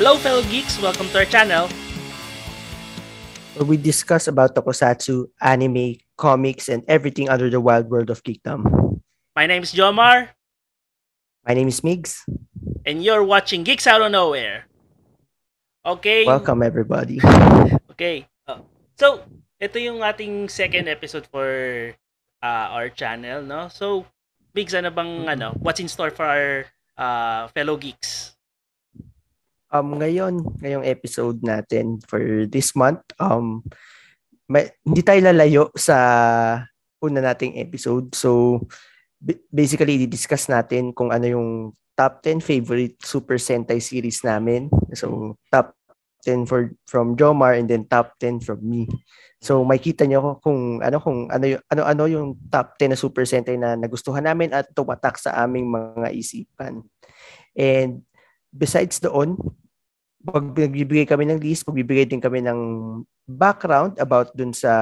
Hello fellow geeks, welcome to our channel. where we discuss about tokusatsu, anime, comics, and everything under the wild world of geekdom. My name is Jomar, My name is Migs. and you're watching Geeks Out of Nowhere. Okay. Welcome, everybody. Okay. Oh. So, ito yung ating second episode for uh, our channel, no? So, Biggs, ano bang, ano, what's in store for our uh, fellow geeks? Um, ngayon, ngayong episode natin for this month, um, may, hindi tayo lalayo sa una nating episode. So, b- basically, i-discuss natin kung ano yung top 10 favorite Super Sentai series namin. So, top 10 for from Jomar and then top 10 from me. So, makita niyo kung ano kung ano yung ano ano yung top 10 na Super Sentai na nagustuhan namin at tumatak sa aming mga isipan. And besides doon, pag nagbibigay kami ng list, magbibigay din kami ng background about dun sa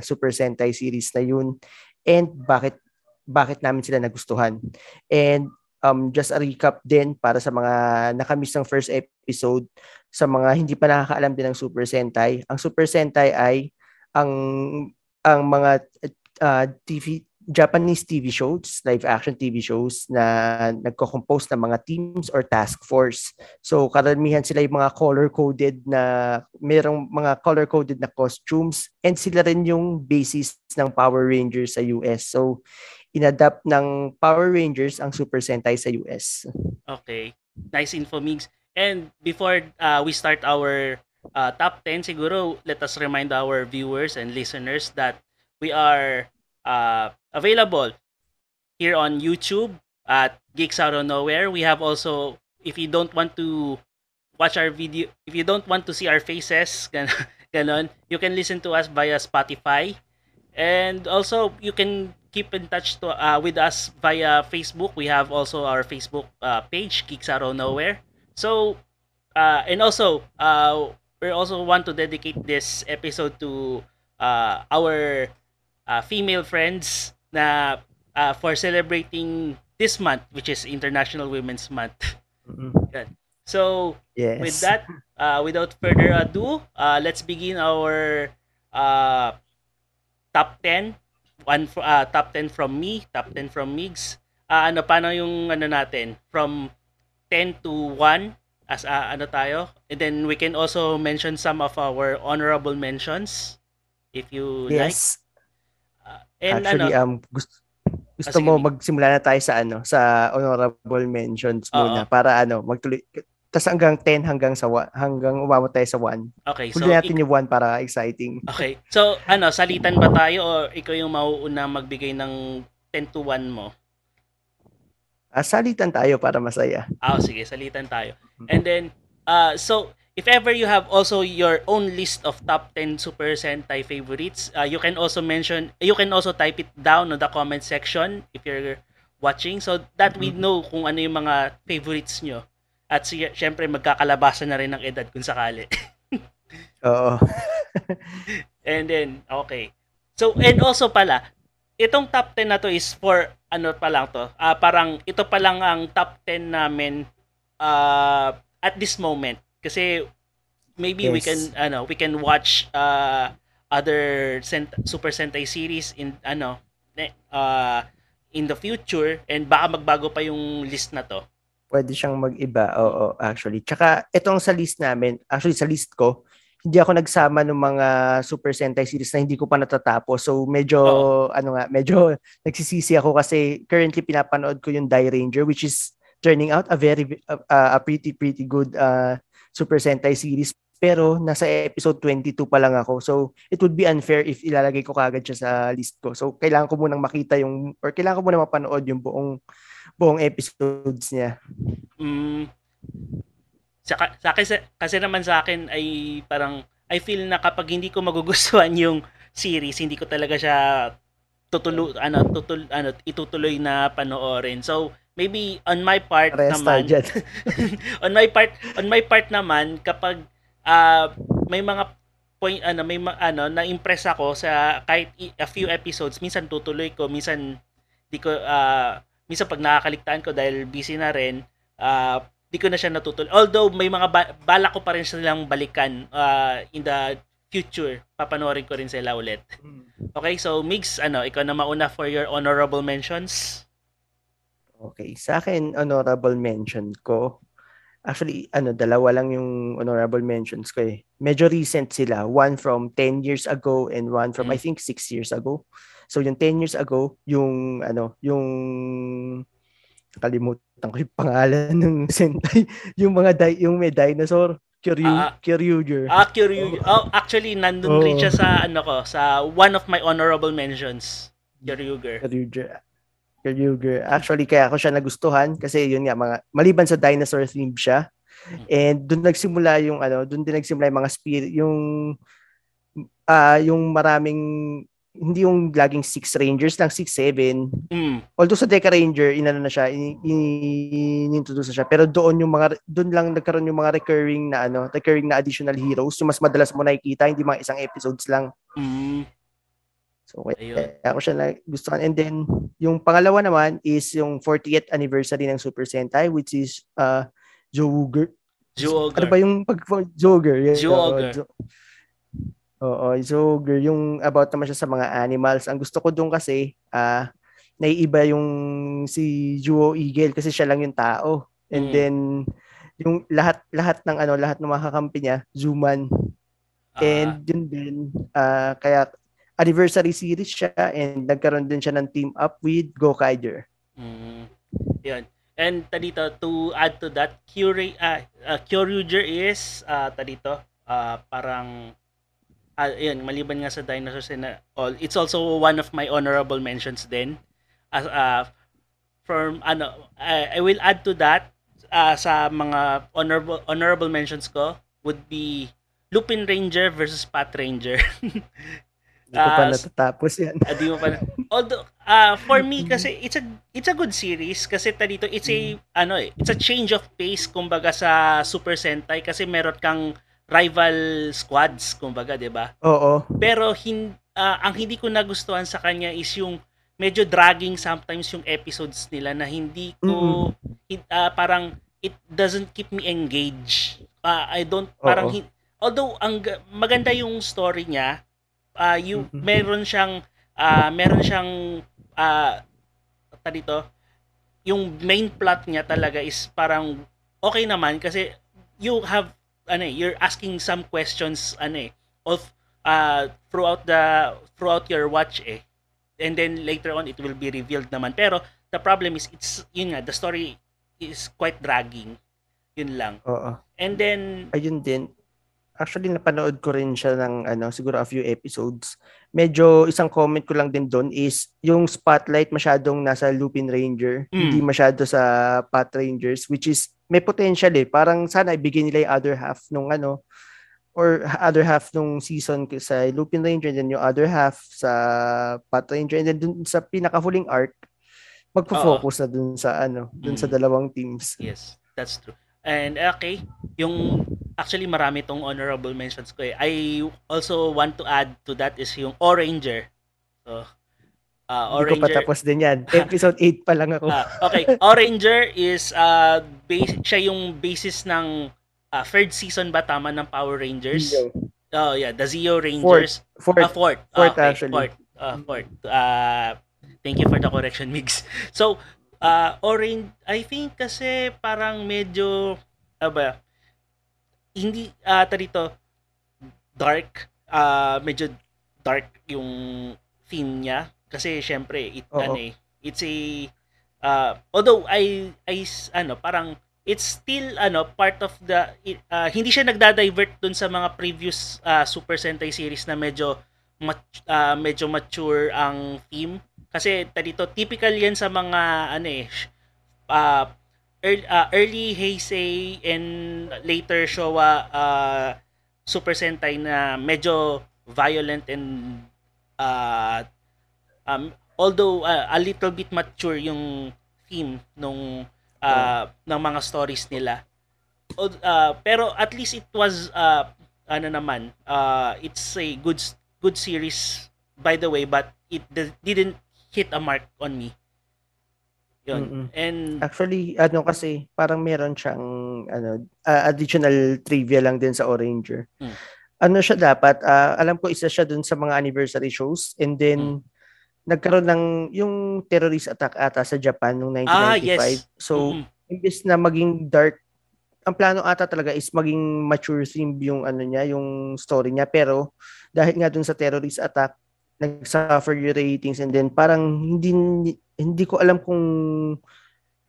Super Sentai series na yun and bakit bakit namin sila nagustuhan. And um, just a recap din para sa mga nakamiss ng first episode, sa mga hindi pa nakakaalam din ng Super Sentai. Ang Super Sentai ay ang ang mga uh, TV Japanese TV shows, live action TV shows na nagko-compose ng mga teams or task force. So karamihan sila yung mga color-coded na merong mga color-coded na costumes and sila rin yung basis ng Power Rangers sa US. So inadapt ng Power Rangers ang Super Sentai sa US. Okay. Nice info, Migs. And before uh, we start our uh, top 10, siguro let us remind our viewers and listeners that we are uh, available here on YouTube at Geeks Out of Nowhere. We have also, if you don't want to watch our video, if you don't want to see our faces, gan- ganon, you can listen to us via Spotify. And also, you can keep in touch to, uh, with us via Facebook. We have also our Facebook uh, page, Geeks Out of Nowhere. So, uh, and also, uh, we also want to dedicate this episode to uh, our uh, female friends na uh, for celebrating this month, which is International Women's Month. Good. So, Yes. with that, uh, without further ado, uh, let's begin our uh, top 10. One uh, top 10 from me, top 10 from Migs. Uh, ano paano yung ano natin from 10 to 1 as uh, ano tayo. And then we can also mention some of our honorable mentions if you like. yes. Uh, and Actually, ano, um, gusto, gusto Ah, sige, mo magsimula na tayo sa ano, sa honorable mentions Oo. muna para ano, magtuloy tas hanggang 10 hanggang sa hanggang umabot tayo sa 1. okay, so Huli natin ik- yung 1 para exciting. okay. So ano, salitan ba tayo o ikaw yung mauuna magbigay ng 10 to 1 mo? Ah, salitan tayo para masaya. Ah, sige, salitan tayo. And then, uh, so, if ever you have also your own list of top 10 Super Sentai favorites, uh, you can also mention, you can also type it down on the comment section if you're watching so that we know kung ano yung mga favorites nyo. At si, syempre, magkakalabasan na rin ng edad kung sakali. Oo. And then, okay. So, and also pala, itong top 10 na to is for, ano pa lang to, ah parang ito pa lang ang top 10 namin uh, at this moment. Kasi, maybe we Yes. can, ano, we can watch uh, other Sent- Super Sentai series in, ano, uh, in the future and baka magbago pa yung list na to. Pwede siyang mag-iba. Oo, actually. Tsaka, itong sa list namin, actually sa list ko, hindi ako nagsama ng mga Super Sentai series na hindi ko pa natatapos. So, medyo, Oo. ano nga, medyo nagsisisi ako kasi currently pinapanood ko yung Die Ranger, which is turning out a very, uh, a pretty, pretty good uh, Super Sentai series. Pero, nasa episode 22 pa lang ako. So, it would be unfair if ilalagay ko kagad siya sa list ko. So, kailangan ko munang makita yung, or kailangan ko munang mapanood yung buong, buong episodes niya. Mm, sa, sa kasi, kasi naman sa akin ay parang I feel na kapag hindi ko magugustuhan yung series, hindi ko talaga siya tutulo ano tutul ano itutuloy na panoorin. So maybe on my part tayo naman on my part on my part naman kapag ah, may mga point ano may ma- ano na impress ako sa kahit i- a few episodes minsan tutuloy ko minsan di ko ah, minsan pag nakakaligtaan ko dahil busy na rin ah, di ko na siya natutuloy. Although may mga ba- balak ko pa rin silang balikan uh, in the future. Papanoorin ko rin sila ulit. Okay, so Migs, ano, ikaw na mauna for your honorable mentions. Okay, sa akin honorable mention ko. Actually, ano, dalawa lang yung honorable mentions ko eh. Medyo recent sila. One from 10 years ago and one from Mm. I think 6 years ago. So yung 10 years ago, yung ano, yung kalimutan ko yung pangalan ng Sentai, yung mga di- yung may dinosaur, Kyoryu, Ah, Kyoryuger. Ah, Kyoryu. Oh, actually, nandun rin Oo. siya sa, ano ko, sa one of my honorable mentions. Kyoryuger. Kyoryuger. Kyoryuger. Actually, kaya ako siya nagustuhan kasi yun nga, mga, maliban sa dinosaur theme siya. And doon nagsimula yung ano, doon din nagsimula yung mga spirit, yung ah yung maraming hindi yung laging six rangers lang, six, seven. Mm. Although sa Deca Ranger, inano na siya, in- in- inintroduce na siya. Pero doon yung mga, doon lang nagkaroon yung mga recurring na ano, recurring na additional heroes. Yung mas madalas mo nakikita, hindi mga isang episodes lang. Mm. So, kaya Ayun. ako siya nagustuhan. And then, yung pangalawa naman is yung 40th anniversary ng Super Sentai, which is uh, Joger. Zyuoger. Ano ba yung pag Joger? Yeah, Zyuoger. oo, Jo- Oo, Joger. Yung about naman siya sa mga animals. Ang gusto ko doon kasi, ah, naiiba yung si Juo Eagle kasi siya lang yung tao. And Mm. then, yung lahat lahat ng ano lahat ng mga kakampi niya Zuman Ah, and yun din ah, kaya anniversary series siya and nagkaroon din siya ng team up with Gokaiger. Mm. Yun. And dito to add to that, Curie uh, uh, Kyoryuger is uh, dito uh, parang uh, yun, maliban nga sa dinosaurs and uh, all, it's also one of my honorable mentions din. As uh, from ano I, I will add to that uh, sa mga honorable honorable mentions ko would be Lupin Ranger versus Pat Ranger. Hindi ko pa Ah, natatapos yan. Ah, di mo pa na- Although uh, for me kasi it's a it's a good series kasi ta dito it's a ano eh, it's a change of pace kumbaga sa Super Sentai kasi meron kang rival squads kumbaga, 'di ba? Oo. Pero hin, ah, ang hindi ko nagustuhan sa kanya is yung medyo dragging sometimes yung episodes nila na hindi ko hin- ah, parang it doesn't keep me engaged. Ah, I don't parang Oo. hin- although ang ga- maganda yung story niya, ah yung Mhm. meron siyang ah, meron siyang ah ta dito, yung main plot niya talaga is parang okay naman kasi you have ano eh, you're asking some questions ano eh of uh, throughout the throughout your watch eh and then later on it will be revealed naman pero the problem is it's yun nga the story is quite dragging yun lang Oo. and then Ayun din. Actually, napanood ko rin siya ng ano, siguro a few episodes. Medyo isang comment ko lang din doon is yung spotlight masyadong nasa Lupin Ranger, Mm. hindi masyado sa Pat Rangers, which is may potential eh. Parang sana ibigay nila yung other half nung ano, or other half nung season sa Lupin Ranger, and then yung other half sa Pat Ranger, and then dun sa pinaka-huling arc, magpo-focus na dun sa ano, dun sa Mm. dalawang teams. Yes, that's true. And okay, yung actually marami tong honorable mentions ko eh. I also want to add to that is yung Oranger. So, uh, Hindi ko pa Oranger. tapos din yan. Episode 8 pa lang ako. Ah, okay, Oranger is uh base, siya yung basis ng uh, third season ba tama ng Power Rangers? Zio. Oh yeah, the Zeo Rangers. Fourth. Ah, fourth. Ah, Fourth, okay, actually. Fourth. Ah, fourth. Ah, thank you for the correction, Migs. So, uh, Orange, I think kasi parang medyo, ano ba, hindi, ah, uh, dito, dark, ah, medyo dark yung theme niya. Kasi, syempre, it, Oo. ano eh, it's a, uh, although I, I, ano, parang, it's still ano part of the uh, hindi siya nagda-divert dun sa mga previous uh, Super Sentai series na medyo mat, uh, medyo mature ang theme kasi dito typical yan sa mga ano eh uh, early, uh, early Heisei and later Showa uh, Super Sentai na medyo violent and uh, um, although uh, a little bit mature yung theme nung uh, ng mga stories nila. Uh, pero at least it was uh, ano naman, uh, it's a good good series by the way but it didn't hit a mark on me. Yun. Mm-mm. And Actually, ano kasi, parang meron siyang ano, ah, additional trivia lang din sa Oranger. Mm. Ano siya dapat, ah, alam ko isa siya dun sa mga anniversary shows and then Mm. nagkaroon ng yung terrorist attack ata sa Japan noong 1995. Ah, yes. So, mm, imbes na maging dark, ang plano ata talaga is maging mature theme yung ano niya, yung story niya. Pero dahil nga dun sa terrorist attack, nag-suffer yung ratings and then parang hindi hindi ko alam kung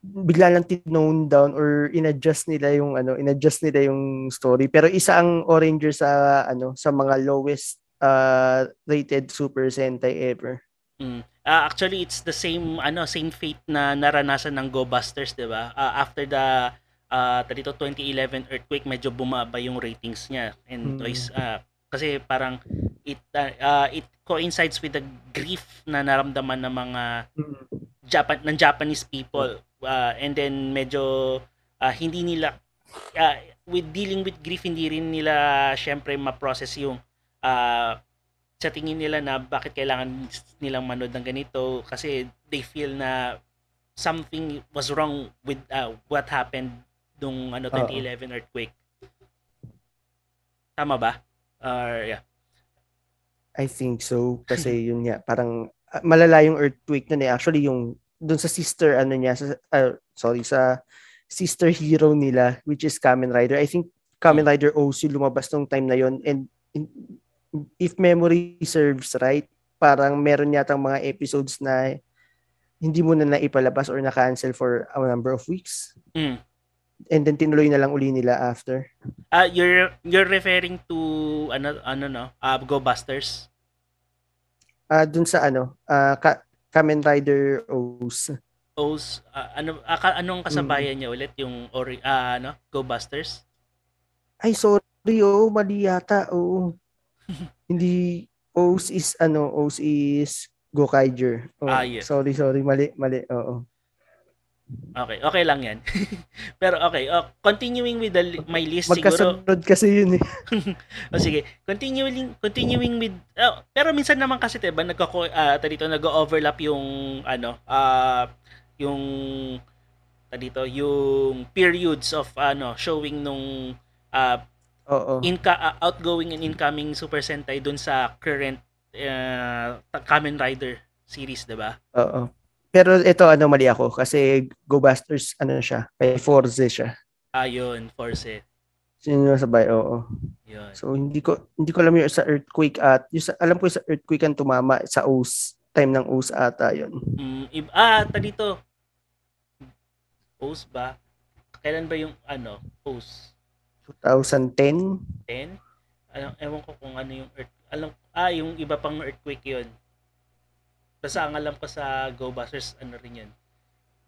bigla lang tinone down or inadjust nila yung ano, inadjust nila yung story. Pero isa ang Oranger sa ano, sa mga lowest uh, rated Super Sentai ever. mm. Ah, actually it's the same ano same fate na naranasan ng Go Busters, 'di ba? Ah, after the uh, dito 2011 earthquake medyo bumaba yung ratings niya and Mm. twice ah, kasi parang it ah, it coincides with the grief na naramdaman ng mga Japan ng Japanese people uh, and then medyo ah, hindi nila ah, with dealing with grief hindi rin nila syempre ma-process yung ah, sa tingin nila na bakit kailangan nilang manood ng ganito kasi they feel na something was wrong with ah, what happened nung ano Oo. 2011 earthquake. Tama ba? Or yeah. I think so kasi yun nga parang ah, malala yung earthquake nun eh. Actually yung dun sa sister ano niya sa ah, sorry sa sister hero nila which is Kamen Rider. I think Kamen Rider OC lumabas nung time na yon and in- if memory serves right, parang meron yatang mga episodes na hindi mo na naipalabas or na-cancel for a number of weeks. Mm. And then tinuloy na lang uli nila after. Ah, you're you're referring to ano ano no? Uh, Go Busters. Ah dun sa ano, ah Ka- Kamen Rider OS. Os ah, ano ah, ka- anong kasabayan niya ulit yung ori ah, ano Go Busters? Ay, sorry, oo, mali yata, oo. Hindi, OS is, ano, OS is Gokaiger. Oo, Ah, yeah. Sorry, sorry, mali, mali, oo. Okay, okay lang 'yan. Pero okay, oh, continuing with the my list siguro. Magkasunod kasi yun eh. Oh, sige, continuing continuing with oh, pero minsan naman kasi 'di ba nagko ah dito nag-overlap yung ano ah yung dito yung periods of ano showing nung ah Oo. inka ah, outgoing and incoming Super Sentai dun sa current uh, Kamen Rider series, 'di ba? Oo. Pero ito, ano, mali ako. Kasi Go Busters, ano siya, kay Forze siya. Ayun, Force. Sino yung sabay, oo. Yun. So, hindi ko, hindi ko alam yung sa Earthquake at, yung sa, alam ko yung sa Earthquake ang tumama sa OS. Time ng OS ata yun. Mm, ib- ah, ta dito. Post ba? Kailan ba yung ano, post 2010. 10? Alam, ewan ko kung ano yung earth, alam, ah, yung iba pang earthquake yun. Basta ang alam ko sa Go Busters, ano rin yun.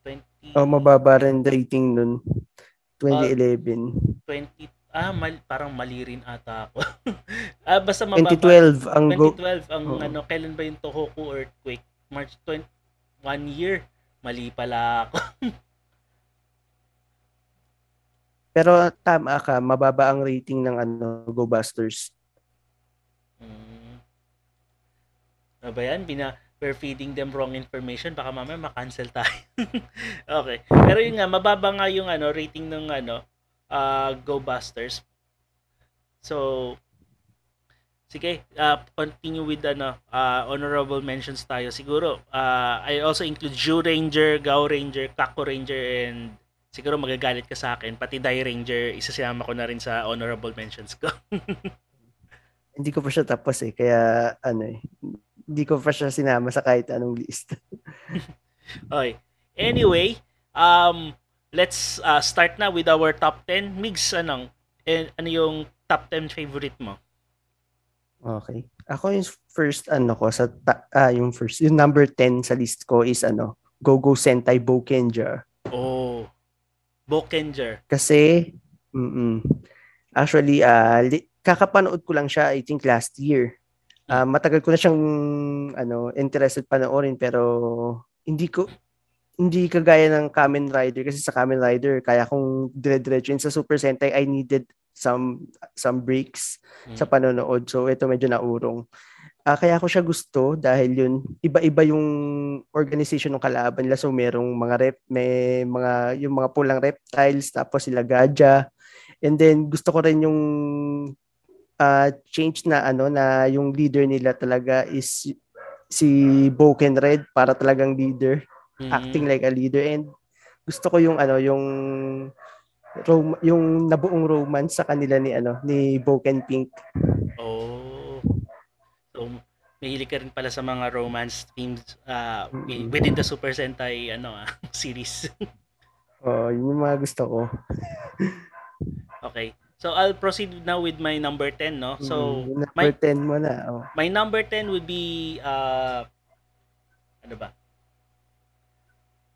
20, Oh, mababa rin rating nun. 2011. 20, ah, mal, parang mali rin ata ako. ah, basta mababa. 2012 ang Go 2012 ang Oo. ano kailan ba yung Tohoku earthquake? March 20 one year. Mali pala ako. Pero tama ka, mababa ang rating ng ano Go Busters. Mm. Ano ba yan? Bina, we're feeding them wrong information. Baka mamaya makancel tayo. okay. Pero yun nga, mababa nga yung ano, rating ng ano, uh, Go Busters. So, sige, uh, continue with ano, uh, honorable mentions tayo. Siguro, uh, I also include Jew Ranger, Gao Ranger, Kako Ranger, and siguro magagalit ka sa akin. Pati Dai Ranger, isasama ko na rin sa honorable mentions ko. Hindi ko pa siya tapos eh, kaya ano eh, hindi ko pa siya sinama sa kahit anong list. Okay. Anyway, um, let's uh, start na with our top 10. Migs, anong, eh, ano yung top 10 favorite mo? Okay. Ako yung first ano ko sa ta- ah, yung first yung number 10 sa list ko is ano, Go Go Sentai Bokenja. Oh, Bokenger. Kasi mm Actually, ah li- kakapanood ko lang siya I think last year. Ah, matagal ko na siyang ano, interested panoorin pero hindi ko hindi kagaya ng Kamen Rider kasi sa Kamen Rider kaya kung dire-diretso sa Super Sentai I needed some some breaks Mm. sa panonood. So ito medyo naurong. Ah, kaya ko siya gusto dahil yun iba-iba yung organization ng kalaban nila. So merong mga rep, may mga yung mga pulang reptiles tapos sila Gaja. And then gusto ko rin yung uh, change na ano na yung leader nila talaga is si Boken Red para talagang leader, mm-hmm. acting like a leader and gusto ko yung ano yung rom- yung nabuong romance sa kanila ni ano ni Boken Pink. Oh. So, mahilig ka rin pala sa mga romance themes uh, within the Super Sentai ano ah, series. oh, yun yung mga gusto ko. okay. So I'll proceed now with my number 10, no? So mm, number my, 10 mo na. Oh. My number 10 would be uh ano ba?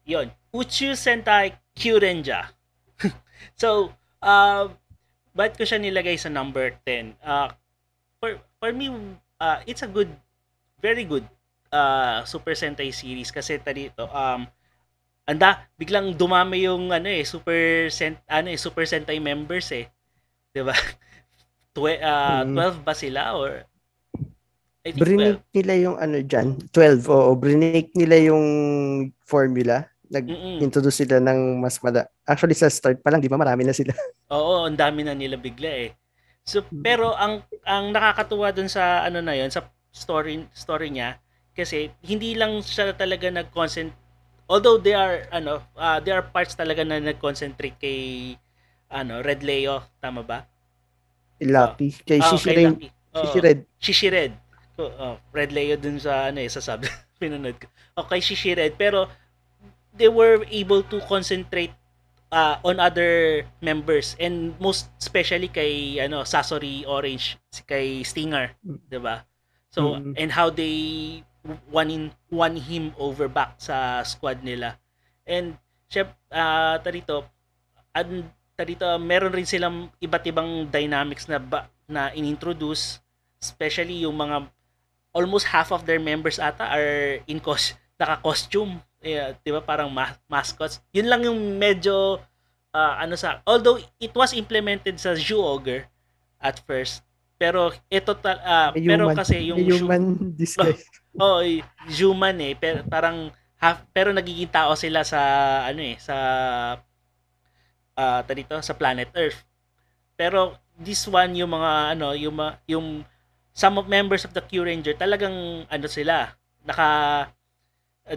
Yon, Uchu Sentai Kyurenja. so, uh, ba't ko siya nilagay sa number 10? Uh, for, for me, uh, it's a good, very good uh, Super Sentai series kasi dito um anda biglang dumami yung ano eh Super Sent ano eh Super Sentai members eh. 'Di ba? Twe, uh, 12 ba sila or I think 12. nila yung ano diyan, 12 oo, brinik nila yung formula. Nag-introduce sila ng mas mada. Actually sa start pa lang, di ba marami na sila. Oo, ang dami na nila bigla eh. So mm. pero ang ang nakakatuwa dun sa ano na 'yon, sa story story niya kasi hindi lang siya talaga nag-concentrate although they are ano, uh, there are parts talaga na nag-concentrate kay ano, Red Leo, tama ba? Lucky. Oh. Kay oh, Shishiren. Oh, Shishired. Shishired. Oh, oh, Red Leo dun sa ano eh, sa sub pinanood ko. Okay, Shishired pero they were able to concentrate uh, on other members and most especially kay ano Sasori Orange kay Stinger, mm. 'di ba? So mm-hmm. and how they won in won him over back sa squad nila. And chef uh, tarito and tarito meron rin silang iba't ibang dynamics na ba, na inintroduce especially yung mga almost half of their members ata are in cost naka-costume. Yeah, 'di ba? Parang ma- mascots. Yun lang yung medyo uh, ano sa although it was implemented sa Zyuoger at first pero ito uh, pero kasi yung human disguise oh, oh human eh pero parang half, pero nagiging tao sila sa ano eh sa uh, dito sa planet Earth pero this one yung mga ano yung yung some of members of the Q Ranger talagang ano sila naka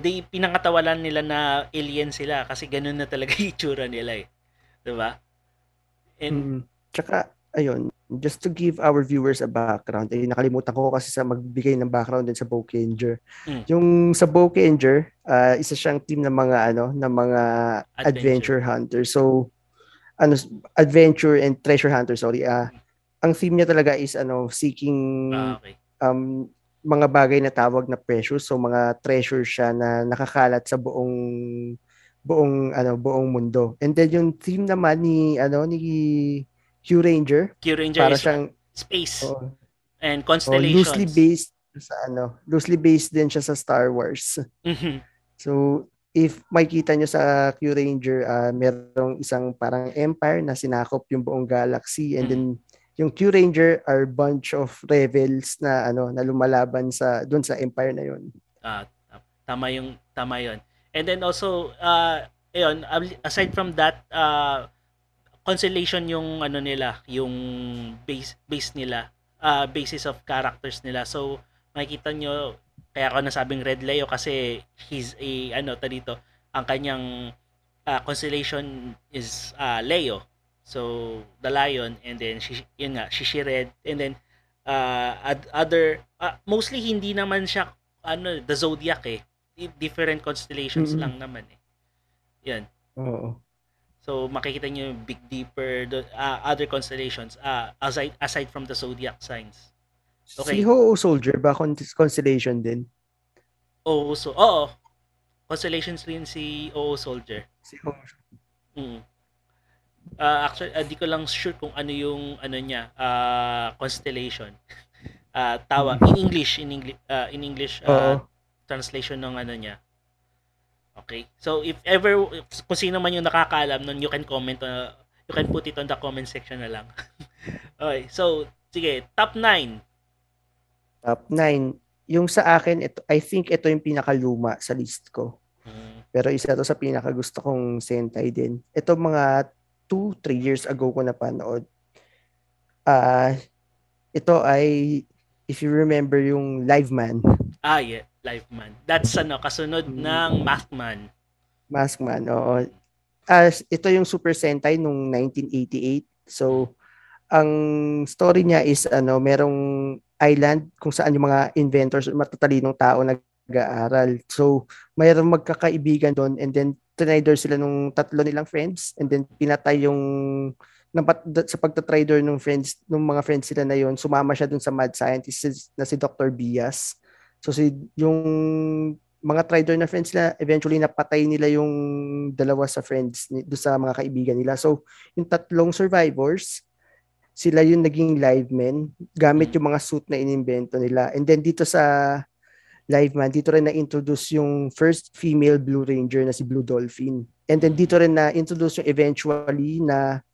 they pinangatawalan nila na alien sila kasi ganun na talaga yung itsura nila eh. 'Di ba? And mm, tsaka ayun, just to give our viewers a background, eh, nakalimutan ko kasi sa magbigay ng background din sa Bokenger. Mm. Yung sa Bokenger, uh, isa siyang team ng mga ano, ng mga adventure, adventure hunters. So ano adventure and treasure hunter, sorry. Uh, ang theme niya talaga is ano, seeking ah, okay. um mga bagay na tawag na precious. So mga treasure siya na nakakalat sa buong buong ano buong mundo. And then yung theme naman ni ano ni Q Ranger. Q Ranger para siyang space oh, and constellations. Oh, loosely based sa ano, loosely based din siya sa Star Wars. Mm-hmm. So if makita nyo sa Q Ranger, uh, merong isang parang empire na sinakop yung buong galaxy and mm-hmm. then yung Q Ranger are bunch of rebels na ano na lumalaban sa doon sa empire na yon. Ah, uh, tama yung tama yon. And then also, uh, ayun, aside from that, uh, constellation yung ano nila, yung base base nila, uh, basis of characters nila. So, makikita nyo, kaya ako nasabing Red Leo kasi he's a, ano, ta dito, ang kanyang uh, constellation is uh, Leo. So, the lion, and then, she, yun nga, Red, and then, uh, other, uh, mostly hindi naman siya, ano, the zodiac eh different constellations mm-hmm. lang naman eh. Yan. Oo. So makikita niyo yung Big Dipper, the, uh, other constellations uh, aside aside from the zodiac signs. Okay. Si Ho Soldier ba constellation din? Oo, so oo. Constellations din si Oo Soldier. Si Ho. Mm. Uh, actually, uh, di ko lang sure kung ano yung ano niya, uh, constellation. Uh, tawa in English in English uh, in English uh, translation ng ano niya. Okay? So, if ever, kung sino man yung nakakaalam nun, you can comment, uh, you can put it on the comment section na lang. okay, so, sige, top 9. Top 9. Yung sa akin, ito, I think ito yung pinakaluma sa list ko. Mm. Pero isa to sa pinakagusto kong Sentai din. Ito mga 2-3 years ago ko napanood. Ah, ito ay if you remember yung Live Man, Ah, yeah. Live Man. That's ano, kasunod Mm. ng Maskman. Mask Man, oo. As ito yung Super Sentai nung 1988. So ang story niya is ano, merong island kung saan yung mga inventors, matatalinong tao nag-aaral. So mayroong magkakaibigan doon and then trinidor sila nung tatlo nilang friends and then pinatay yung sa pagtatridor ng friends nung mga friends sila na yon sumama siya dun sa mad scientist na si Dr. Bias so si yung mga tridor na friends nila eventually napatay nila yung dalawa sa friends doon sa mga kaibigan nila so yung tatlong survivors sila yung naging live men gamit yung mga suit na inimbento nila. And then dito sa live man dito rin na-introduce yung first female Blue Ranger na si Blue Dolphin. And then dito rin na-introduce yung eventually na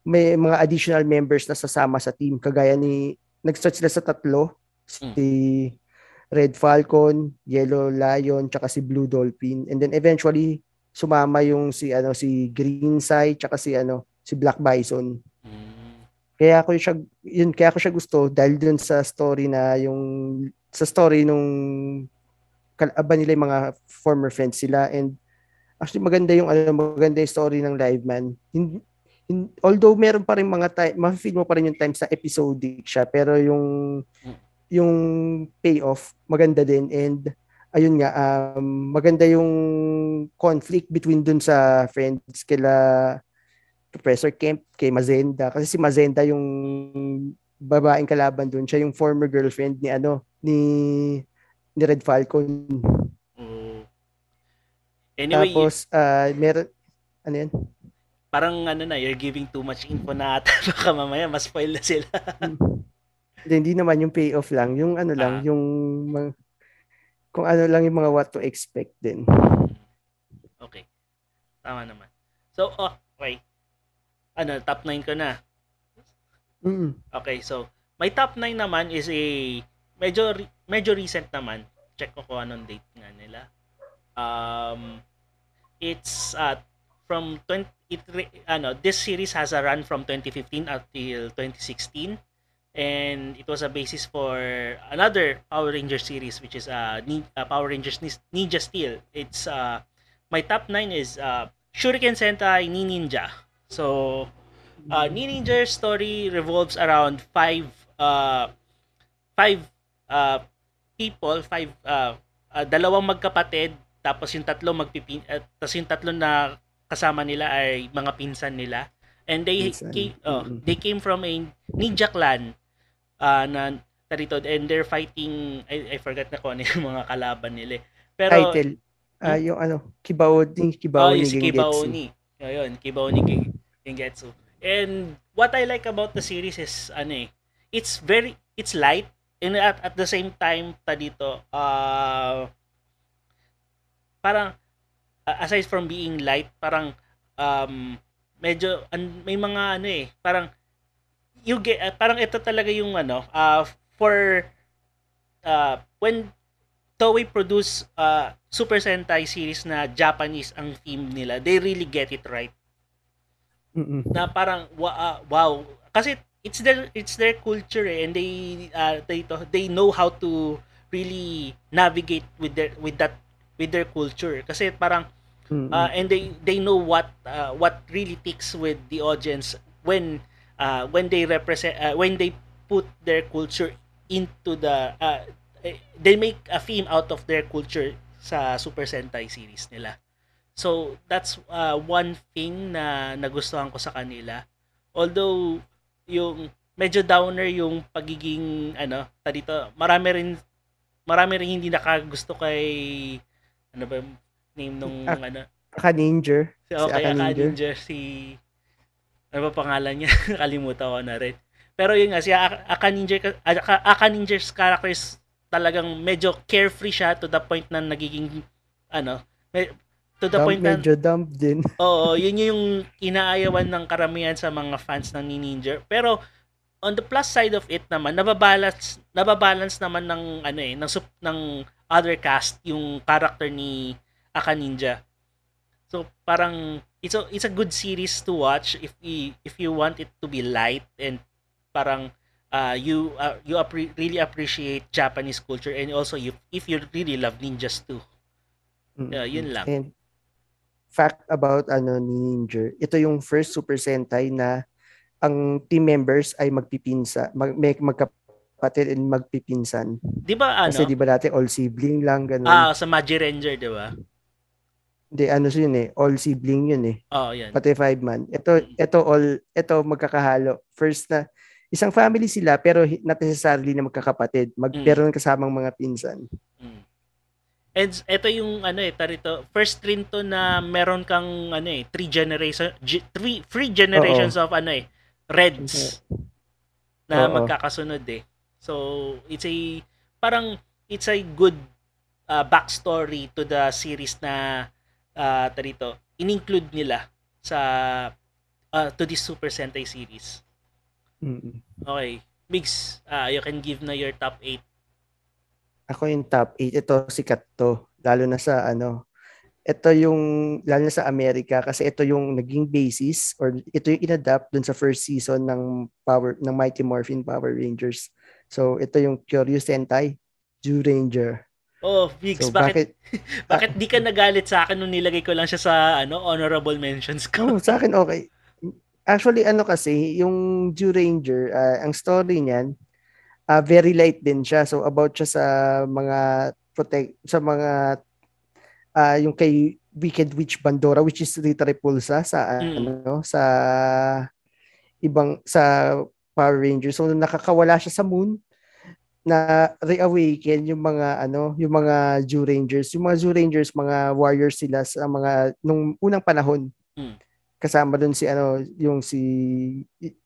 may mga additional members na sasama sa team. Kagaya ni nag-start sila sa tatlo. Si Red Falcon, Yellow Lion, tsaka si Blue Dolphin. And then eventually sumama yung si ano si Green Sai tsaka si ano si Black Bison. Kaya ako siya yun kaya ako siya gusto dahil dun sa story na yung sa story nung kalaban nila yung mga former friends sila and actually maganda yung ano maganda yung story ng Live Man. Hindi, in, although meron pa rin mga time, ma-feel mo pa rin yung times na episodic siya, pero yung yung payoff maganda din and ayun nga um, maganda yung conflict between dun sa friends kila Professor Kemp kay Mazenda kasi si Mazenda yung babaeng kalaban dun siya yung former girlfriend ni ano ni ni Red Falcon Oh. Anyway, tapos uh, meron ano yan parang ano na, you're giving too much info na ata. Baka mamaya mas spoil na sila. Hindi, hindi naman yung payoff lang. Yung ano lang, Ah. yung mga, kung ano lang yung mga what to expect din. okay. Tama naman. So, oh, okay. Ano, top 9 ko na. Mm. Okay, so, my top 9 naman is a medyo medyo recent naman. Check ko kung anong date nga nila. Um, it's uh, from 20 it re- ano this series has a run from 2015 until 2016 and it was a basis for another Power Ranger series which is uh, uh Power Rangers Ninja Steel. It's uh my top 9 is uh Shuriken Sentai Ni Ninja. So uh, Ni Ninja's story revolves around five uh five uh people, five uh, uh, dalawang magkapatid tapos yung tatlo magpipin uh, tapos yung tatlo na kasama nila ay mga pinsan nila and they Pinsan. came, oh, Mm-mm. they came from a ninja clan uh, na narito and they're fighting I, I forgot na kung ano yung mga kalaban nila eh. pero Title. Ah, yung ano, Kibao ni Kibao Oh, ni yung si Gengetsu. Kibaoni. Ayun, Kibaoni Gen- Gengetsu. And what I like about the series is ano eh, it's very it's light and at, at the same time ta dito uh, parang aside from being light, parang um medyo an, may mga ano eh, parang you get uh, parang ito talaga yung ano uh, for uh, when Toei produce uh, Super Sentai series na Japanese ang theme nila, they really get it right. Mm-mm. Na parang wa- ah, wow, kasi it's their it's their culture eh, and they uh, they they know how to really navigate with their with that with their culture kasi parang uh, and they they know what uh, what really ticks with the audience when uh, when they represent uh, when they put their culture into the uh, they make a theme out of their culture sa Super Sentai series nila. So that's uh, one thing na nagustuhan ko sa kanila. Although yung medyo downer yung pagiging ano, dito, marami rin marami rin hindi nakagusto kay ano ba yung name nung Ah, ano Aka Ninja. Si, Si okay, Aka Aka Ninja. Ninja, si... Ano ba pangalan niya? Kalimutan ko na rin. Pero yun nga, si Aka, Aka Ninja, Aka, Aka Ninja's characters talagang medyo carefree siya to the point na nagiging, ano, me- to the Dump, point na, medyo dump din. oo, yun yung inaayawan ng karamihan sa mga fans ng ni Ninja. Pero, on the plus side of it naman, nababalance nababalance naman ng ano eh, ng sup, ng other cast yung character ni Aka Ninja. So parang it's a it's a good series to watch if you if you want it to be light and parang uh, you uh, you appre- really appreciate Japanese culture and also you if you really love ninjas too. Mm. Yeah, yun lang. And fact about ano ni Ninja, ito yung first Super Sentai na ang team members ay magpipinsa, mag, may magkapatid and magpipinsan. Di ba ano? Kasi di ba dati all sibling lang ganun. Ah, sa Magi Ranger, di ba? Hindi ano yun eh, all sibling yun eh. Oh, yan. Pati five man. Ito ito all ito magkakahalo. First na isang family sila pero not necessarily na magkakapatid. Mag Mm. pero kasamang mga pinsan. Mm. And ito yung ano eh, tarito, first rin to na meron kang ano eh, three generation ge- three three generations of ano eh, Reds na Oo. magkakasunod eh. So, it's a parang it's a good uh, backstory to the series na uh, tarito, in-include nila sa uh, to this Super Sentai series. Mm. Okay. Mix, uh, you can give na your top 8. Ako yung top 8. Ito sikat to. Lalo na sa ano. Ito yung, lalo na sa Amerika kasi ito yung naging basis or ito yung inadapt dun sa first season ng Power ng Mighty Morphin Power Rangers. So ito yung Curious Sentai, Jew Ranger. Oh, Mix, So bakit, bakit, bakit di ka nagalit sa akin nung nilagay ko lang siya sa ano honorable mentions ko? oh, sa akin okay. Actually ano kasi, yung Jew Ranger, ah, ang story niyan, ah, very light din siya. So about siya sa mga protect sa mga ah, yung kay Wicked Witch Bandora which is Rita Repulsa sa Mm. ano sa ibang sa Power Rangers. So nakakawala siya sa moon na reawaken yung mga ano, yung mga Jew Rangers. Yung mga Jew Rangers, mga warriors sila sa mga nung unang panahon. Mm. Kasama doon si ano, yung si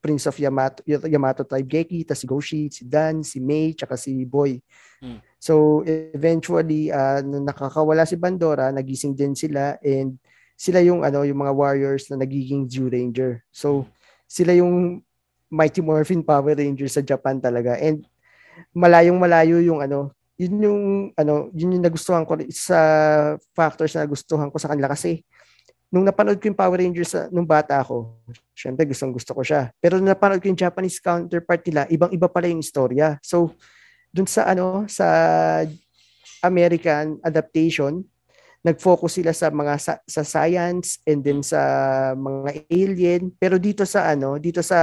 Prince of Yamato, Yamato tribe Geki, tas si Goshi, si Dan, si Mei, tsaka si Boy. Mm. So eventually uh, nakakawala si Bandora, nagising din sila and sila yung ano, yung mga warriors na nagiging Jew Ranger. So sila yung Mighty Morphin Power Rangers sa Japan talaga. And malayong malayo yung ano, yun yung ano, yun yung nagustuhan ko sa factors na nagustuhan ko sa kanila kasi nung napanood ko yung Power Rangers sa, nung bata ako, syempre gustong gusto ko siya. Pero nung napanood ko yung Japanese counterpart nila, ibang-iba pala yung istorya. So, dun sa ano, sa American adaptation, nag-focus sila sa mga sa, sa science and then sa mga alien pero dito sa ano dito sa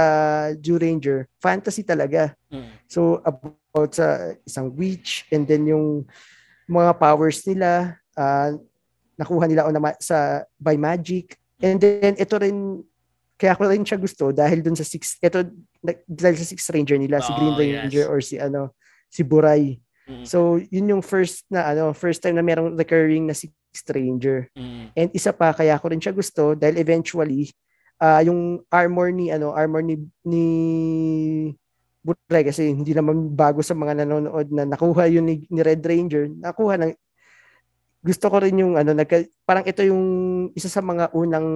Jew Ranger fantasy talaga Mm. So about sa isang witch and then yung mga powers nila ah, nakuha nila on a ma- sa by magic and then ito rin kaya ko rin siya gusto dahil dun sa six ito na- dahil sa six ranger nila si Green Oh, Ranger yes. or si ano si Buray. Mm. So yun yung first na ano first time na merong recurring na six ranger. Mm. And isa pa kaya ko rin siya gusto dahil eventually ah yung armor ni ano armor ni ni Buray kasi hindi naman bago sa mga nanonood na nakuha yun ni, ni Red Ranger nakuha ng gusto ko rin yung ano nagka, parang ito yung isa sa mga unang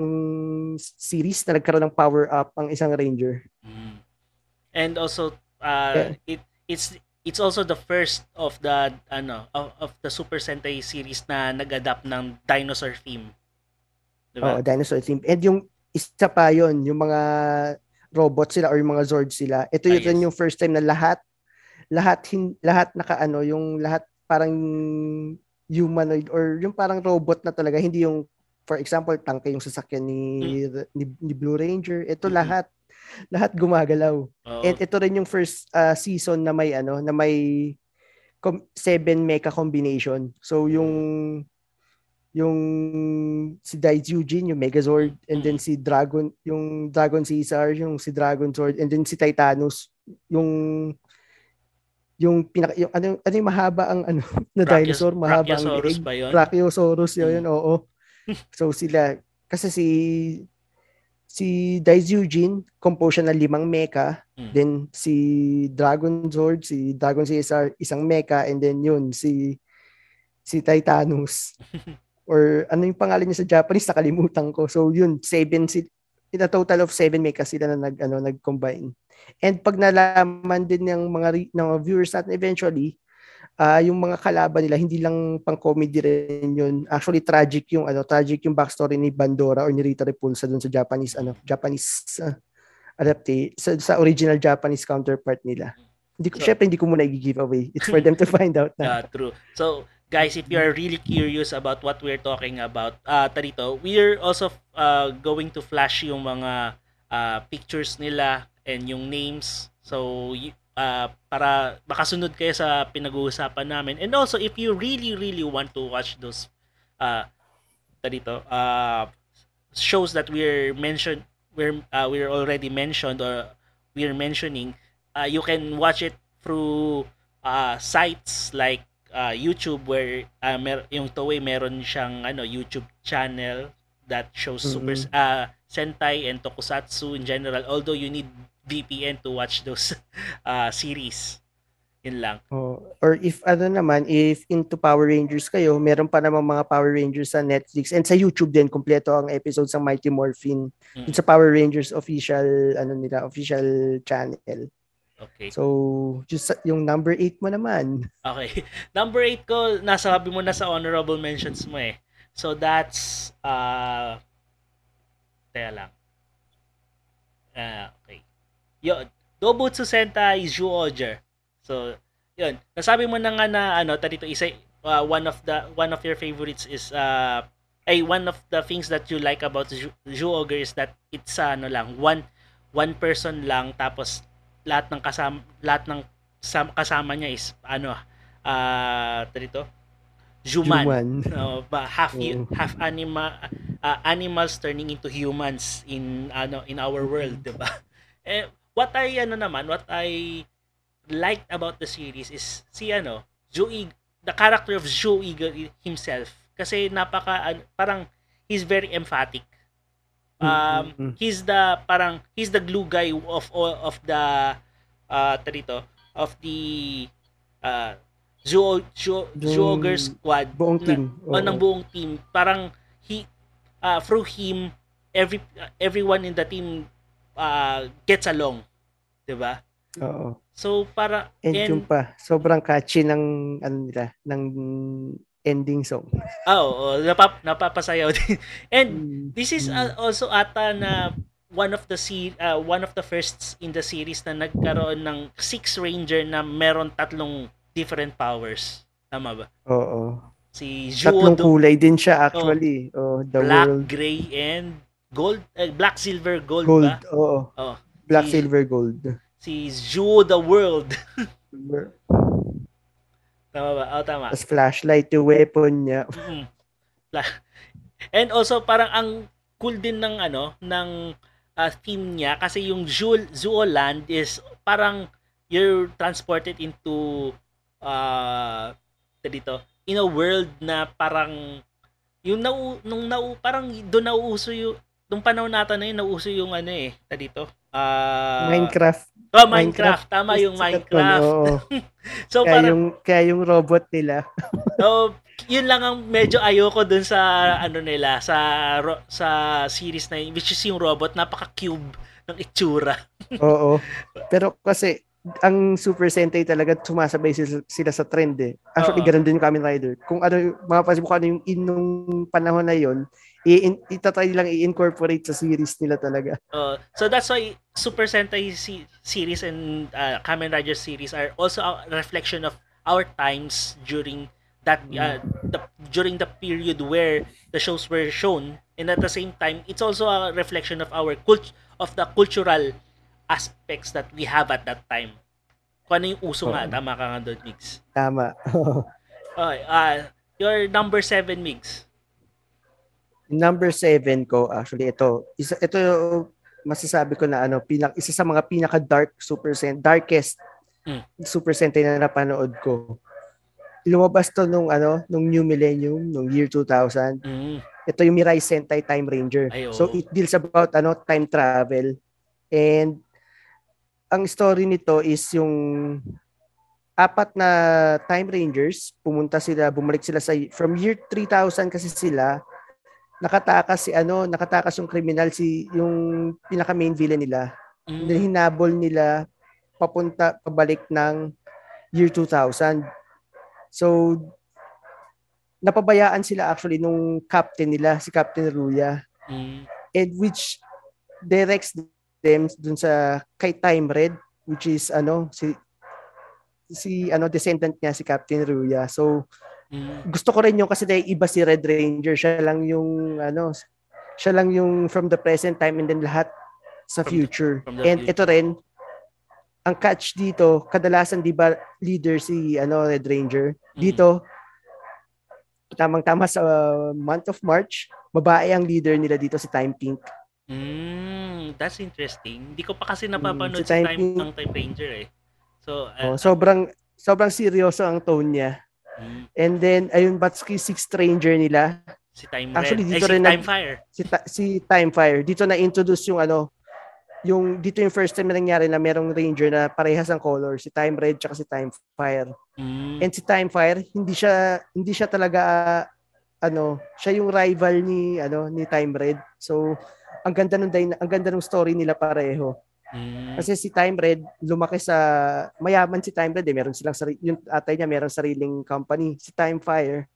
series na nagkaroon ng power up ang isang ranger. Mm. And also uh, it it's it's also the first of the ano of, of the Super Sentai series na nag-adapt ng dinosaur theme. Diba? dinosaur theme. And yung isa pa yon yung mga robot sila or yung mga Zord sila. Ito Ah, yun rin yes. yung first time na lahat lahat hin, lahat naka ano, yung lahat parang humanoid or yung parang robot na talaga, hindi yung for example, tangke yung sasakyan ni ni, ni Blue Ranger. Ito Mm. lahat lahat gumagalaw. Oo. And ito rin yung first uh, season na may ano, na may com- seven mecha combination. So yung yung si Eugene, yung Megazord, and then si Dragon, yung Dragon Caesar, yung si Dragon Sword, and then si Titanus, yung yung pinaka yung ano ano yung mahaba ang ano na Brachios- dinosaur, mahaba ang Brachiosaurus leeg. ba yun? Brachiosaurus yun, oo. so sila kasi si si Daiz Eugene compose siya ng limang mecha, Mm. then si Dragon Sword, si Dragon Caesar isang mecha and then yun si si Titanus or ano yung pangalan niya sa Japanese nakalimutan ko. So yun, seven si in a total of seven mecha sila na nag ano nag-combine. And pag nalaman din ng mga ng viewers natin eventually, uh, yung mga kalaban nila hindi lang pang comedy rin yun. Actually tragic yung ano, tragic yung backstory ni Bandora or ni Rita Repulsa dun sa Japanese ano, Japanese uh, adaptate sa, sa original Japanese counterpart nila. Hindi ko, so, syempre hindi ko muna i-give away. It's for them to find out na. Yeah, true. So, guys, if you are really curious about what we're talking about, uh, tarito, we're also uh, going to flash yung mga uh, pictures nila and yung names. So, uh, para makasunod kayo sa pinag-uusapan namin. And also, if you really, really want to watch those uh, tarito, uh, shows that we're mentioned, we're, uh, we're already mentioned or we're mentioning, uh, you can watch it through uh, sites like uh, YouTube where uh, mer- yung Toei meron siyang ano YouTube channel that shows mm-hmm. super uh, Sentai and Tokusatsu in general although you need VPN to watch those uh, series. Yun lang. Oh, or if ano naman, if into Power Rangers kayo, meron pa namang mga Power Rangers sa Netflix and sa YouTube din kompleto ang episodes ng Mighty Morphin mm-hmm. sa Power Rangers official ano nila, official channel. Okay. So, just yung number 8 mo naman. Okay. Number 8 ko, nasabi mo na sa honorable mentions mo eh. So, that's, uh, teka lang. Uh, okay. Yun. Dobutsu Sentai Zyuohger. So, yun. Nasabi mo na nga na, ano, dito, isa, uh, one of the, one of your favorites is, uh, ay, one of the things that you like about Zyuohger is that it's, uh, ano lang, one, one person lang, tapos lahat ng kasama lahat ng kasama niya is ano ah uh, dito? Human, human. no ba half oh. half anima uh, animals turning into humans in ano in our world di ba? Eh what I ano naman what I liked about the series is si ano Joey the character of Joey himself. Kasi napaka parang he's very emphatic Um, mm-hmm. he's the parang he's the glue guy of of the uh tarito of the uh Zoo Zoo Zoogger squad. buong team. na, oh, ng buong team. Parang he uh, through him every uh, everyone in the team uh, gets along. 'di ba? Oo. So para and, and yung pa sobrang catchy ng ano nila ng ending song. Oo, oh, napap napapasayaw din. And mm. this is uh, also ata na one of the se- uh, one of the firsts in the series na nagkaroon ng Six Ranger na meron tatlong different powers. Tama ba? Oo. Si Juo Tatlong kulay din siya actually. Oh, oh the black, world. gray, and gold. Uh, black, silver, gold, gold ba? Oo. Oh. Black, si, silver, gold. Si Juo the World. Tama ba? Oh, tama. Tapos flashlight yung weapon niya. Mm-hmm. And also parang ang cool din ng ano ng uh, theme niya kasi yung Zoo, Zooland is parang you're transported into uh dito in a world na parang yung nau, nung nau, parang doon nauuso yung nung panahon natin na yun nauuso yung ano eh dito uh, Minecraft Oh, Minecraft. Minecraft. Tama yung Minecraft. Oh. so, kaya, parang, yung, kaya yung robot nila. oh, yun lang ang medyo ayoko dun sa ano nila sa sa series na yun, which is yung robot napaka-cube ng itsura. Oo. Pero kasi ang Super Sentai talaga sumasabay sila, sila sa trend eh. Actually, Oo. ganun din yung Kamen Rider. Kung ano, mga mo kung ano yung inong panahon na yon i- itatry lang i-incorporate sa series nila talaga. Uh, so that's why Super Sentai si- series and uh, Kamen Rider series are also a reflection of our times during that uh, the during the period where the shows were shown and at the same time it's also a reflection of our cult of the cultural aspects that we have at that time. Kung ano yung uso nga, tama ka nga doon, Mix. Tama. okay, uh, your number seven, Mix. Number seven ko, actually, ito. Isa, ito masasabi ko na ano, pinak, isa sa mga pinaka-dark Super Sentai, darkest mm. Super Sentai na napanood ko. Lumabas to nung ano, nung New Millennium, nung year 2000. Mm. Ito yung Mirai Sentai Time Ranger. Ay, so it deals about ano, time travel. And ang story nito is yung apat na Time Rangers, pumunta sila, bumalik sila sa from year 3000 kasi sila nakatakas si ano, nakatakas yung criminal si yung pinaka main villain nila. Mm. Then hinabol nila papunta pabalik ng year 2000. So napabayaan sila actually nung captain nila, si Captain Ruya, Mm. and which directs them dun sa kay Time Red, which is ano si si ano descendant niya si Captain Ruya. So. Gusto ko rin yung kasi dahil iba si Red Ranger, siya lang yung ano siya lang yung from the present time and then lahat sa From the- future. from the and future. ito rin ang catch dito, kadalasan 'di ba leader si ano Red Ranger. Mm. Dito tamang-tama sa uh, month of March, babae ang leader nila dito si Time Pink. Mm, that's interesting. Hindi ko pa kasi napapanood Mm, si si Time Time, Pink- ng Time Ranger eh. So, Oh, uh, sobrang sobrang seryoso ang tone niya. Mm, And then ayun Batsky Sixth Ranger nila, si Time Actually, Red. dito Ay, si Time nag- Fire. si, Ta- si Time Fire. Dito na introduce yung ano, yung dito yung first time na nangyari na merong ranger na parehas ang color, si Time Red tsaka si Time Fire. Mm, And si Time Fire, hindi siya hindi siya talaga ah, ano, siya yung rival ni ano ni Time Red. So ang ganda dyna- ang ganda ng story nila pareho. Mm, Kasi si Time Red lumaki sa mayaman si Time Red, eh. meron silang sarili, yung atay niya meron sariling company. Si Time Fire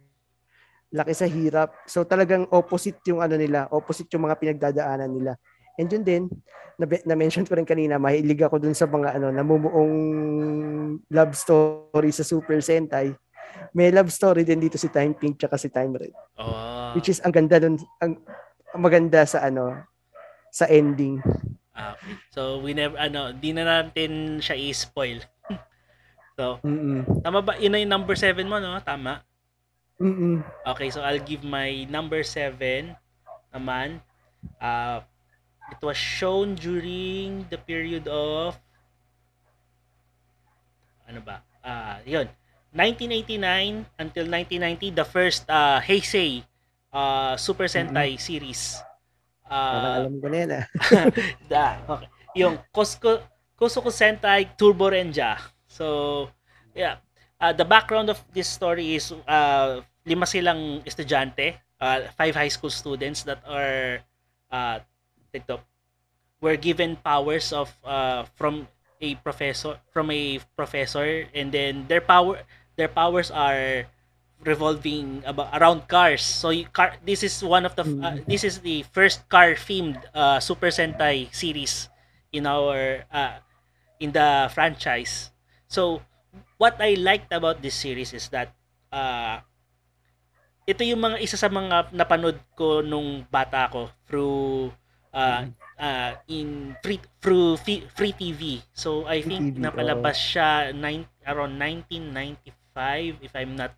laki sa hirap. So talagang opposite yung ano nila, opposite yung mga pinagdadaanan nila. And yun din, na, na-mention ko rin kanina, mahilig ako dun sa mga ano, namumuong love story sa Super Sentai. May love story din dito si Time Pink tsaka si Time Red. oh, Which is ang ganda dun, ang, ang maganda sa ano, sa ending. Okay. So, we never, ano, di na natin siya i-spoil. so, Mm-mm. tama ba? Yun na yung number 7 mo, no? Tama. Mm-mm. Okay, so I'll give my number 7 naman. Uh, it was shown during the period of ano ba? Ah, yun. 1989 until 1990, the first uh, Heisei uh, Super Sentai series. Parang Uh, alam ko na yan ah. da, okay. Yung Kosko, Kosoku Sentai Turbo Renja. So, yeah. Uh, the background of this story is uh, lima silang estudyante, uh, five high school students that are uh, ito, were given powers of uh, from a professor from a professor and then their power their powers are revolving about around cars so you, car this is one of the uh, this is the first car themed uh, super sentai series in our uh, in the franchise so what i liked about this series is that uh, ito yung mga isa sa mga napanood ko nung bata ko through uh, uh, in free through free TV. So I Free think TV, napalabas siya nine, around 1995 if I'm not.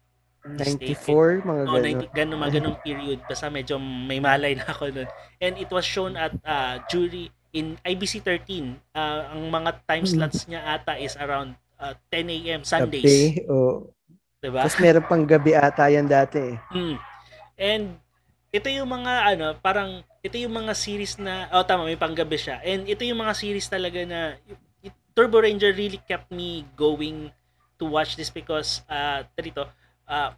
94, mga Oh, gano'n. 90, ganun, mga ganung period. Basta medyo may malay na ako nun. And it was shown at uh, jury in IBC 13. Uh, ang mga time Hmm. slots niya ata is around uh, 10 a.m. Sundays. Gabi, oh. Diba? Tapos meron pang gabi ata yan dati. Mm. And ito yung mga ano, parang ito yung mga series na oh tama may panggabi siya. And ito yung mga series talaga na Turbo Ranger really kept me going to watch this because uh dito uh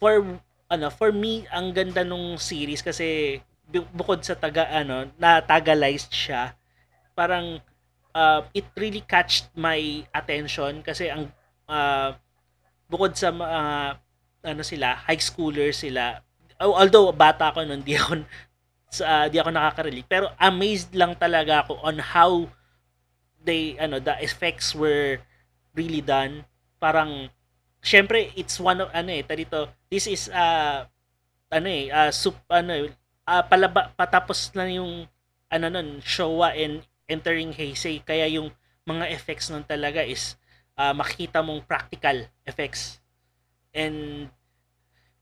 for ano for me ang ganda nung series kasi bu- bukod sa taga ano na tagalize siya parang uh, it really catched my attention kasi ang uh, bukod sa mga ano sila, high schoolers sila. Al- Although bata ako noon, di ako sa di ako nakaka-relate, pero amazed lang talaga ako on how they ano the effects were really done. Parang syempre it's one of ano eh, dito this is uh ano eh, uh, sup, ano uh, palaba patapos na yung ano nun, Showa and entering Heisei. Kaya yung mga effects nun talaga is uh, makikita mong practical effects. And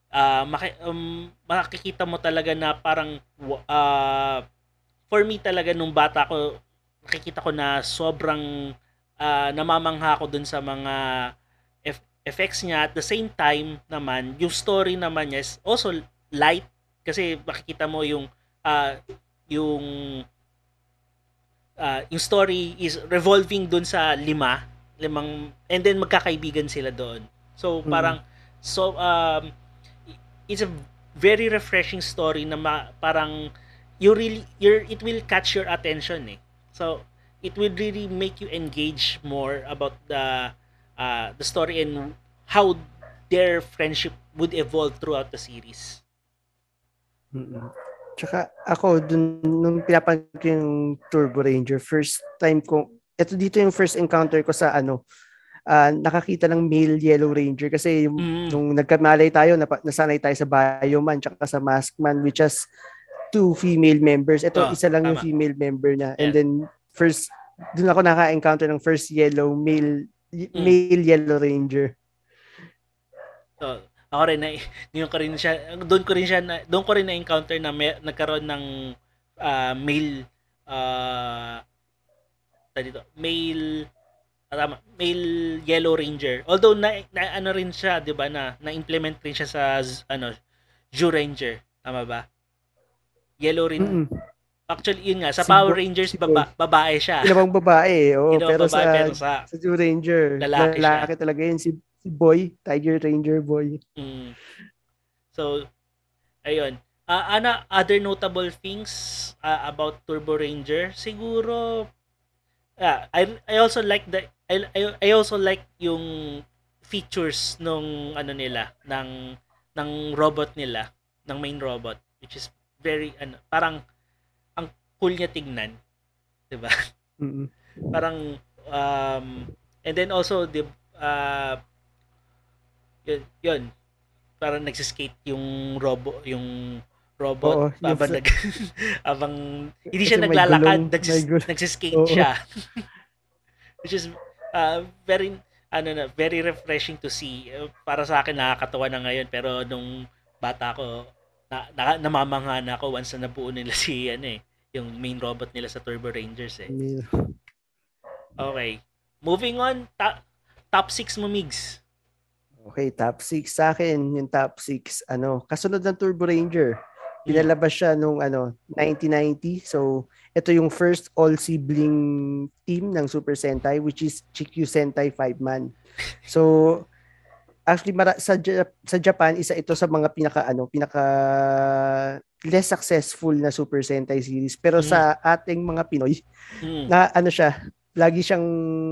uh, maki- um, makikita mo talaga na parang uh, for me talaga nung bata ko nakikita ko na sobrang uh, namamangha ako dun sa mga effects niya at the same time naman yung story naman niya is also light kasi makikita mo yung uh, yung uh, yung story is revolving dun sa lima limang and then magkakaibigan sila doon so Mm. parang so um it's a very refreshing story na ma- parang you really you're it will catch your attention eh. So it will really make you engage more about the uh, the story and how their friendship would evolve throughout the series. Mm-mm. Tsaka ako, dun, nung pinapanood ko yung Turbo Ranger, first time ko, ito dito yung first encounter ko sa ano, uh, nakakita ng male Yellow Ranger kasi yung, mm. nung nagkamalay tayo, nap- nasanay tayo sa Bioman tsaka sa Maskman which has two female members. Ito, oh, isa lang tama. yung female member na. Yeah. And then, first, dun ako naka-encounter ng first yellow male mm. male Yellow Ranger. So, ako rin na doon ko rin siya doon ko rin siya na, doon ko rin na encounter na may, nagkaroon ng uh, male uh, dito, male uh, tama, male Yellow Ranger. Although na, na ano rin siya, 'di ba, na na-implement rin siya sa ano Jew Ranger. Tama ba? Yellow rin. Mm-hmm. Actually, yun nga, sa si Power Rangers, si baba, babae siya. Ilabang babae, oo. pero, babae, sa, pero sa, sa Jew Ranger, lalaki, lalaki siya. talaga yun. Si si Boy, Tiger Ranger Boy. Mm. So, ayun. Uh, ana other notable things uh, about Turbo Ranger siguro uh, I I also like the I, I also like yung features nung ano nila ng ng robot nila ng main robot which is very ano parang ang cool niya tingnan 'di ba? Mm-hmm. parang um and then also the uh, yun, yun. Parang nagsiskate yung robo yung robot Oo, abang nag abang hindi siya naglalakad nagsis, nagsiskate Oo. siya. Which is uh, very ano na very refreshing to see. Para sa akin nakakatawa na ngayon. Pero nung bata ko na, na namamangha na ako once na nabuo nila si ano eh yung main robot nila sa Turbo Rangers eh okay moving on ta- top 6 mo migs Okay, top 6 sa akin, yung top 6, ano, kasunod ng Turbo Ranger. Pinalabas siya nung ano, 1990. So, ito yung first all-sibling team ng Super Sentai which is Chikyu Sentai 5-man. So, actually mara- sa sa Japan isa ito sa mga pinaka ano, pinaka less successful na Super Sentai series pero mm. sa ating mga Pinoy mm. na ano siya lagi siyang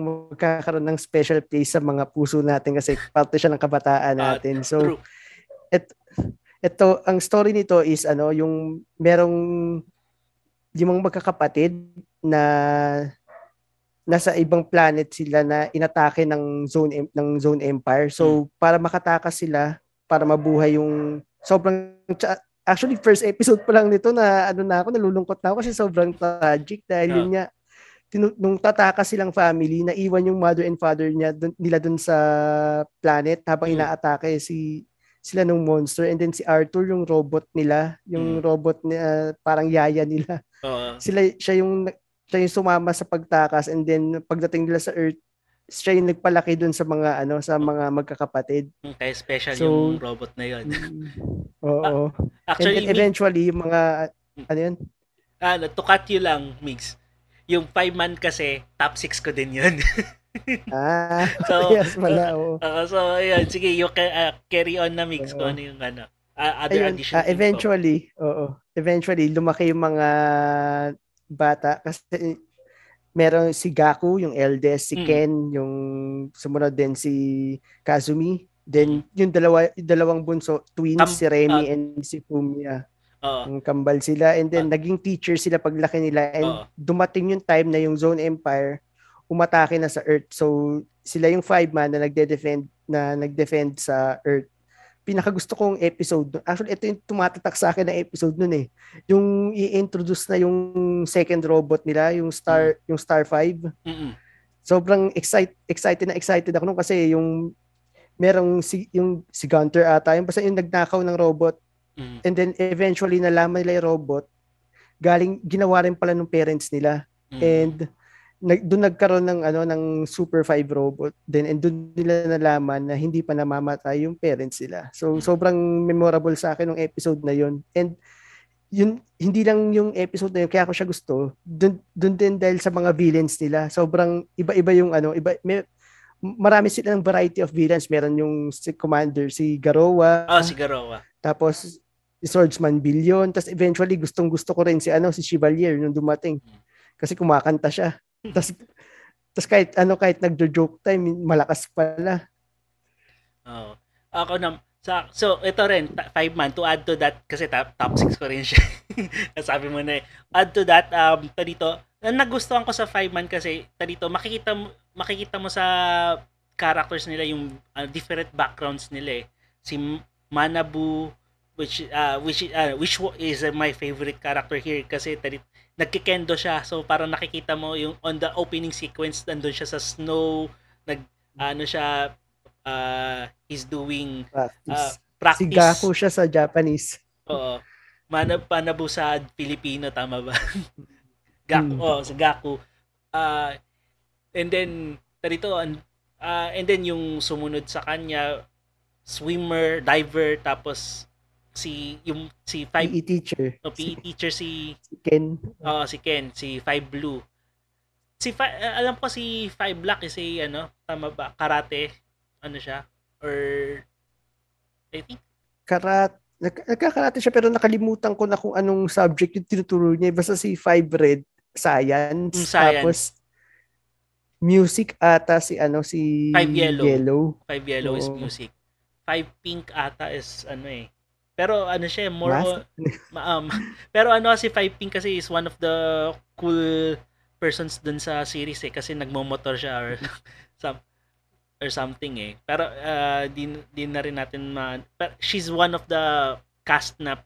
magkakaroon ng special place sa mga puso natin kasi parte siya ng kabataan ah, natin. So, et, ito, ang story nito is ano, yung merong limang magkakapatid na nasa ibang planet sila na inatake ng zone ng zone empire. So, hmm. para makatakas sila, para mabuhay yung sobrang actually first episode pa lang nito na ano na ako nalulungkot na ako kasi sobrang tragic dahil yeah. yun nga tinu- nung tataka silang family, naiwan yung mother and father niya dun, nila dun sa planet habang mm. inaatake si sila nung monster and then si Arthur yung robot nila, yung mm. robot na uh, parang yaya nila. Uh-huh. Sila siya yung siya yung sumama sa pagtakas and then pagdating nila sa Earth, siya yung nagpalaki dun sa mga ano sa mga magkakapatid. Mm, kaya special so, yung robot na yun. Oo. Actually, and then eventually yung mga ano yun? Ah, to cut you lang, Mix yung five man kasi, top 6 ko din yun. ah, so, yes, wala, oh. Uh, so, ayun, sige, yung uh, carry on na mix ko, ano yung ano, uh, other ayun, addition. Uh, eventually, oo, eventually, lumaki yung mga bata kasi meron si Gaku, yung eldest, si mm. Ken, yung sumunod din si Kazumi, then mm. yung dalawa yung dalawang bunso, twins, um, si Remy uh, and si Fumiya. Uh, Ang kambal sila and then uh, naging teacher sila paglaki nila and uh, dumating yung time na yung Zone Empire umatake na sa Earth. So sila yung five man na nagde-defend na nagdefend sa Earth. Pinaka gusto kong episode. Actually ito yung tumatatak sa akin na episode nun eh. Yung i-introduce na yung second robot nila, yung Star mm. yung Star 5. Mm-mm. Sobrang excited excited na excited ako nung kasi yung merong si yung si Gunter ata yung basta yung nagnakaw ng robot Mm. And then eventually nalaman nila yung robot, galing ginawa rin pala ng parents nila. Mm. And nag, doon nagkaroon ng ano ng Super 5 robot then and doon nila nalaman na hindi pa namamatay yung parents nila. So mm. sobrang memorable sa akin ng episode na yon. And yun hindi lang yung episode na yun kaya ko siya gusto. Doon doon din dahil sa mga villains nila. Sobrang iba-iba yung ano, iba may, marami sila ng variety of villains. Meron yung si Commander si Garowa. Oh, si Garowa. Tapos si Swordsman Billion. Tapos eventually, gustong gusto ko rin si, ano, si Chevalier nung dumating. Kasi kumakanta siya. Tapos, tapos kahit, ano, kahit nagjo-joke time, malakas pala. Oo. Ako na, sa, so, ito rin, ta- five man, to add to that, kasi top, top six ko rin siya. Sabi mo na eh. Add to that, um, to dito, ang nagustuhan ko sa five man kasi, to dito, makikita makikita mo sa characters nila yung uh, different backgrounds nila eh. Si Manabu, which uh, which uh, which is uh, my favorite character here kasi tari, nagkikendo siya so parang nakikita mo yung on the opening sequence nandun siya sa snow nag ano siya uh, he's doing Practice. uh, practice Si Gaku siya sa Japanese. oo manab panabu sa Filipino tama ba Gaku Hmm. oh sa Gaku uh, and then tarito uh, and then yung sumunod sa kanya swimmer diver tapos si yung si five PE teacher. no, PE teacher si Si Ken. oh, si Ken, si Five Blue. Si Fi- uh, alam ko si Five Black is si ano, tama ba? Karate ano siya or I think Karat. Nag- Nagkakarate siya pero nakalimutan ko na kung anong subject yung tinuturo niya. Basta si Five Red, Science. Mm, science. Tapos, music ata si ano si Five Yellow. Yellow. Five Yellow is Oo. music. Five Pink ata is ano eh. Pero ano siya, more Mas- on- ma- um, pero ano si Five Pink kasi is one of the cool persons dun sa series eh kasi nagmo-motor siya or some or something eh. Pero uh, din din na rin natin ma pero she's one of the cast na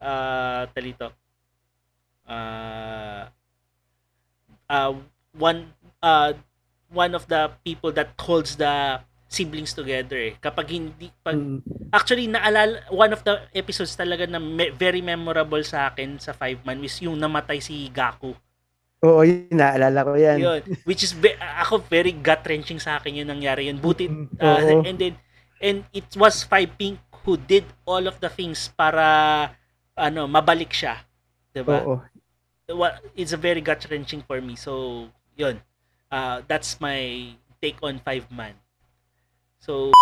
uh, talito. Uh, uh, one uh, one of the people that holds the siblings together eh. Kapag hindi pag Mm. Actually, naalala, one of the episodes talaga na me- very memorable sa akin sa Five Man is yung namatay si Gaku. Oo, yun, naalala ko yan. Yun. Which is, ve- ako, very gut-wrenching sa akin yung nangyari yun. Buti, uh, oo. and then, and it was Five Pink who did all of the things para, ano, mabalik siya. Diba? Oo. Wa- It's a very gut-wrenching for me. So, yun. Uh, that's my take on Five Man. So,